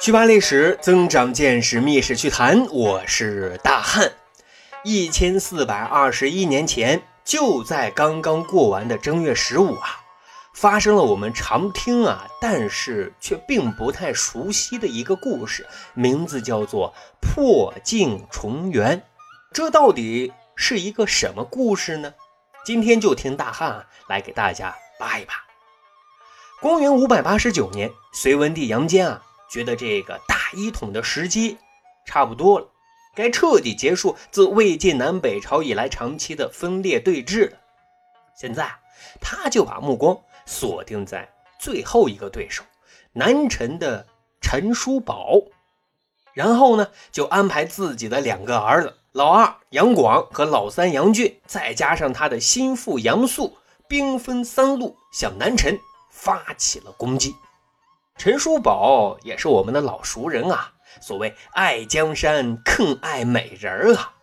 去吧历史，增长见识，密室趣谈。我是大汉。一千四百二十一年前，就在刚刚过完的正月十五啊，发生了我们常听啊，但是却并不太熟悉的一个故事，名字叫做破镜重圆。这到底是一个什么故事呢？今天就听大汉啊来给大家扒一扒。公元五百八十九年，隋文帝杨坚啊。觉得这个大一统的时机差不多了，该彻底结束自魏晋南北朝以来长期的分裂对峙了。现在他就把目光锁定在最后一个对手南陈的陈叔宝，然后呢，就安排自己的两个儿子老二杨广和老三杨俊，再加上他的心腹杨素，兵分三路向南陈发起了攻击。陈叔宝也是我们的老熟人啊，所谓爱江山更爱美人啊。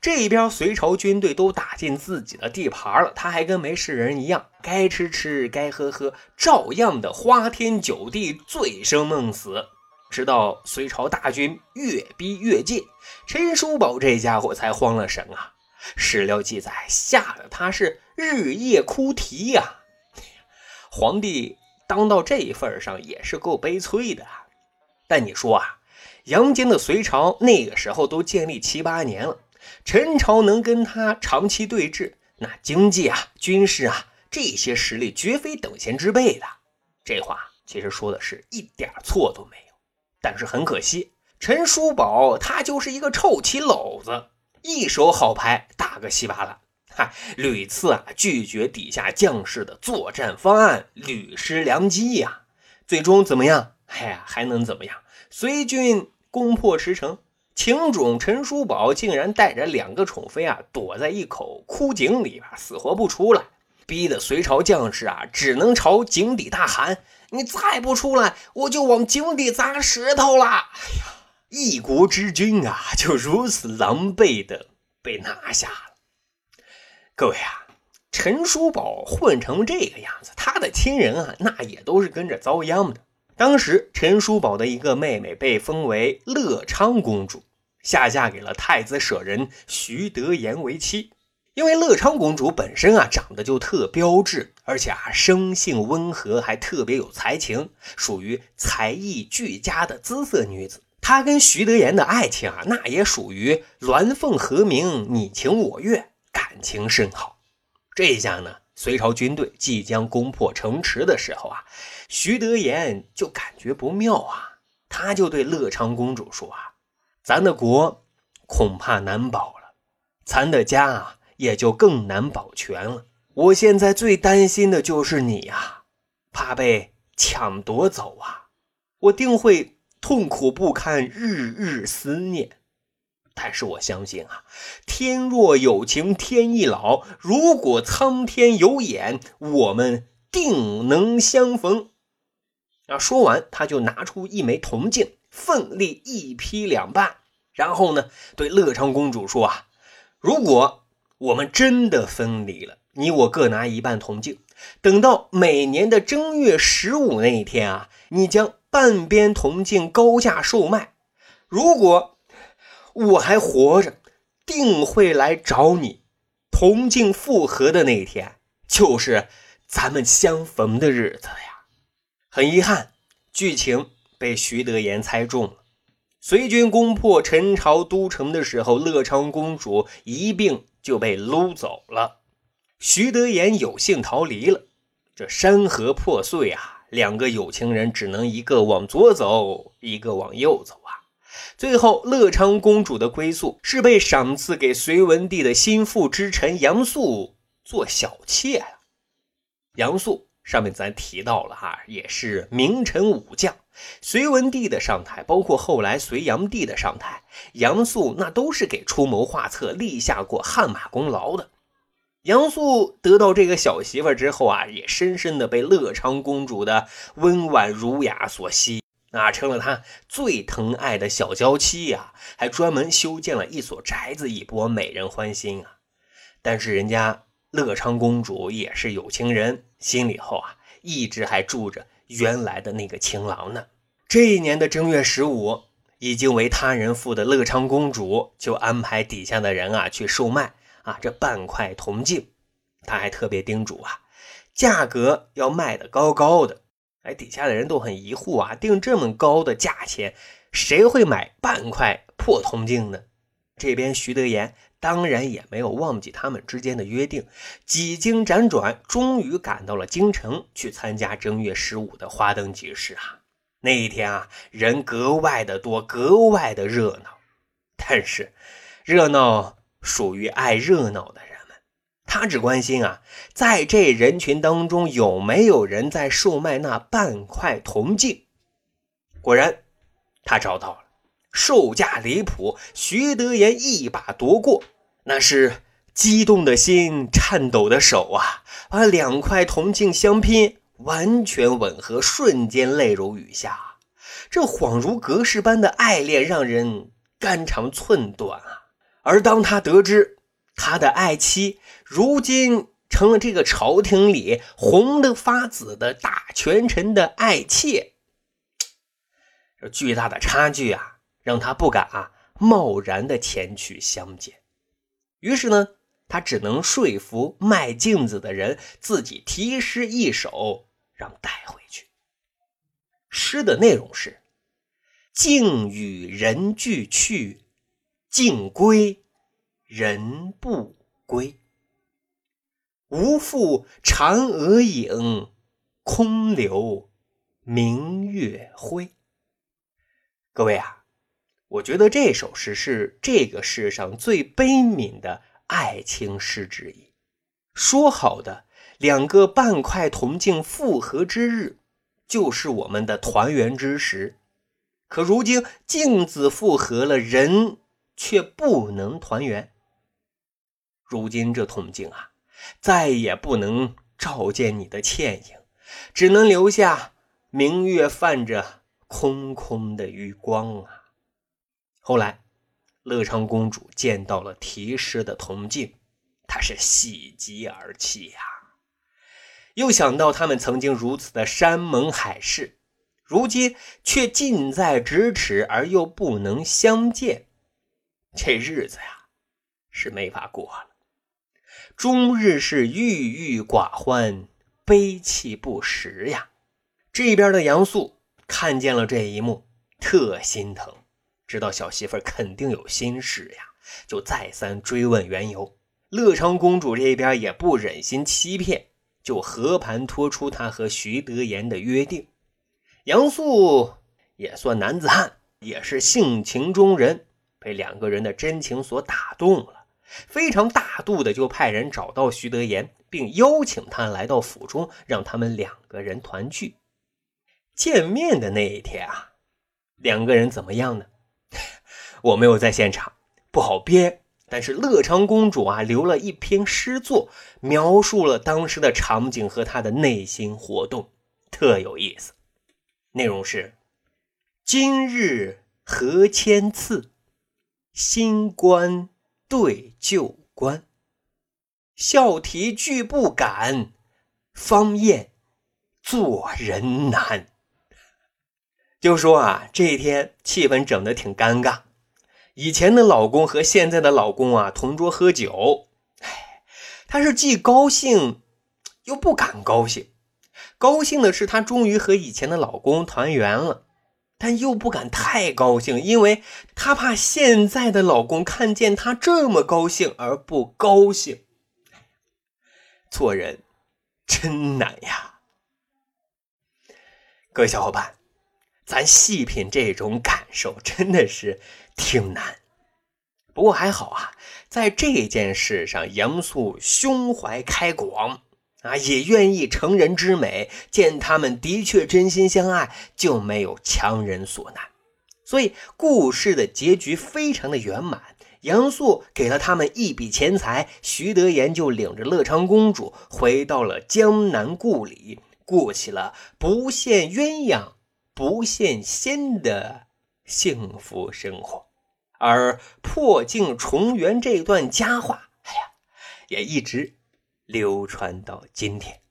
这边隋朝军队都打进自己的地盘了，他还跟没事人一样，该吃吃，该喝喝，照样的花天酒地，醉生梦死。直到隋朝大军越逼越近，陈叔宝这家伙才慌了神啊！史料记载，吓得他是日夜哭啼呀。皇帝。当到这一份上也是够悲催的，但你说啊，杨坚的隋朝那个时候都建立七八年了，陈朝能跟他长期对峙，那经济啊、军事啊这些实力绝非等闲之辈的。这话其实说的是一点错都没有。但是很可惜，陈叔宝他就是一个臭棋篓子，一手好牌打个稀巴烂。哈，屡次啊拒绝底下将士的作战方案，屡失良机呀。最终怎么样？哎呀，还能怎么样？隋军攻破石城，情种陈叔宝竟然带着两个宠妃啊，躲在一口枯井里边，死活不出来，逼得隋朝将士啊只能朝井底大喊：“你再不出来，我就往井底砸石头了！”哎呀，一国之君啊，就如此狼狈的被拿下了。各位啊，陈叔宝混成这个样子，他的亲人啊，那也都是跟着遭殃的。当时陈叔宝的一个妹妹被封为乐昌公主，下嫁给了太子舍人徐德言为妻。因为乐昌公主本身啊，长得就特标致，而且啊，生性温和，还特别有才情，属于才艺俱佳的姿色女子。她跟徐德言的爱情啊，那也属于鸾凤和鸣，你情我愿。感情甚好，这下呢，隋朝军队即将攻破城池的时候啊，徐德言就感觉不妙啊，他就对乐昌公主说啊：“咱的国恐怕难保了，咱的家啊也就更难保全了。我现在最担心的就是你呀，怕被抢夺走啊，我定会痛苦不堪，日日思念。”但是我相信啊，天若有情天亦老，如果苍天有眼，我们定能相逢。啊！说完，他就拿出一枚铜镜，奋力一劈两半，然后呢，对乐昌公主说：“啊，如果我们真的分离了，你我各拿一半铜镜。等到每年的正月十五那一天啊，你将半边铜镜高价售卖。如果……”我还活着，定会来找你。铜镜复合的那一天，就是咱们相逢的日子呀。很遗憾，剧情被徐德言猜中了。隋军攻破陈朝都城的时候，乐昌公主一并就被掳走了。徐德言有幸逃离了。这山河破碎啊，两个有情人只能一个往左走，一个往右走啊。最后，乐昌公主的归宿是被赏赐给隋文帝的心腹之臣杨素做小妾啊。杨素上面咱提到了哈，也是名臣武将。隋文帝的上台，包括后来隋炀帝的上台，杨素那都是给出谋划策、立下过汗马功劳的。杨素得到这个小媳妇之后啊，也深深的被乐昌公主的温婉儒雅所吸引。那成了他最疼爱的小娇妻呀，还专门修建了一所宅子，以博美人欢心啊。但是人家乐昌公主也是有情人，心里头啊一直还住着原来的那个情郎呢。这一年的正月十五，已经为他人妇的乐昌公主就安排底下的人啊去售卖啊这半块铜镜，他还特别叮嘱啊，价格要卖的高高的。哎，底下的人都很疑惑啊，定这么高的价钱，谁会买半块破铜镜呢？这边徐德言当然也没有忘记他们之间的约定，几经辗转，终于赶到了京城去参加正月十五的花灯集市啊。那一天啊，人格外的多，格外的热闹。但是，热闹属于爱热闹的人，他只关心啊，在这人群当中有没有人在售卖那半块铜镜。果然，他找到了，售价离谱。徐德言一把夺过，那是激动的心，颤抖的手啊，把两块铜镜相拼。完全吻合，瞬间泪如雨下。这恍如隔世般的爱恋，让人肝肠寸断啊！而当他得知他的爱妻如今成了这个朝廷里红得发紫的大权臣的爱妾，这巨大的差距啊，让他不敢啊贸然的前去相见。于是呢。他只能说服卖镜子的人自己题诗一首，让带回去。诗的内容是：“镜与人俱去，镜归人不归。无复嫦娥影，空留明月辉。”各位啊，我觉得这首诗是这个世上最悲悯的。爱情诗之一，说好的两个半块铜镜复合之日，就是我们的团圆之时。可如今镜子复合了，人却不能团圆。如今这铜镜啊，再也不能照见你的倩影，只能留下明月泛着空空的余光啊。后来。乐昌公主见到了题诗的铜镜，她是喜极而泣呀。又想到他们曾经如此的山盟海誓，如今却近在咫尺而又不能相见，这日子呀是没法过了。终日是郁郁寡欢，悲泣不时呀。这边的杨素看见了这一幕，特心疼。知道小媳妇肯定有心事呀，就再三追问缘由。乐昌公主这边也不忍心欺骗，就和盘托出她和徐德言的约定。杨素也算男子汉，也是性情中人，被两个人的真情所打动了，非常大度的就派人找到徐德言，并邀请他来到府中，让他们两个人团聚。见面的那一天啊，两个人怎么样呢？我没有在现场，不好编。但是乐昌公主啊，留了一篇诗作，描述了当时的场景和她的内心活动，特有意思。内容是：今日何千次，新官对旧官，笑啼俱不敢，方艳做人难。就说啊，这一天气氛整的挺尴尬。以前的老公和现在的老公啊，同桌喝酒，哎，她是既高兴又不敢高兴。高兴的是她终于和以前的老公团圆了，但又不敢太高兴，因为她怕现在的老公看见她这么高兴而不高兴。做人真难呀，各位小伙伴。咱细品这种感受，真的是挺难。不过还好啊，在这件事上，杨素胸怀开广啊，也愿意成人之美。见他们的确真心相爱，就没有强人所难。所以故事的结局非常的圆满。杨素给了他们一笔钱财，徐德言就领着乐昌公主回到了江南故里，过起了不羡鸳鸯。不羡仙的幸福生活，而破镜重圆这段佳话，哎呀，也一直流传到今天。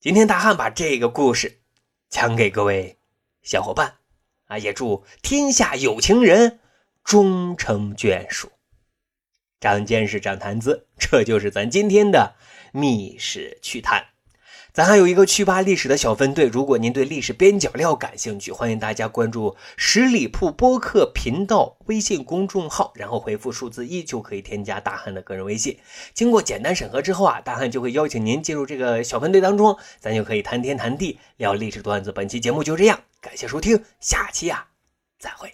今天大汉把这个故事讲给各位小伙伴啊，也祝天下有情人终成眷属。长见识，长谈资，这就是咱今天的密室趣谈。咱还有一个趣吧历史的小分队，如果您对历史边角料感兴趣，欢迎大家关注十里铺播客频道微信公众号，然后回复数字一就可以添加大汉的个人微信。经过简单审核之后啊，大汉就会邀请您进入这个小分队当中，咱就可以谈天谈地聊历史段子。本期节目就这样，感谢收听，下期啊再会。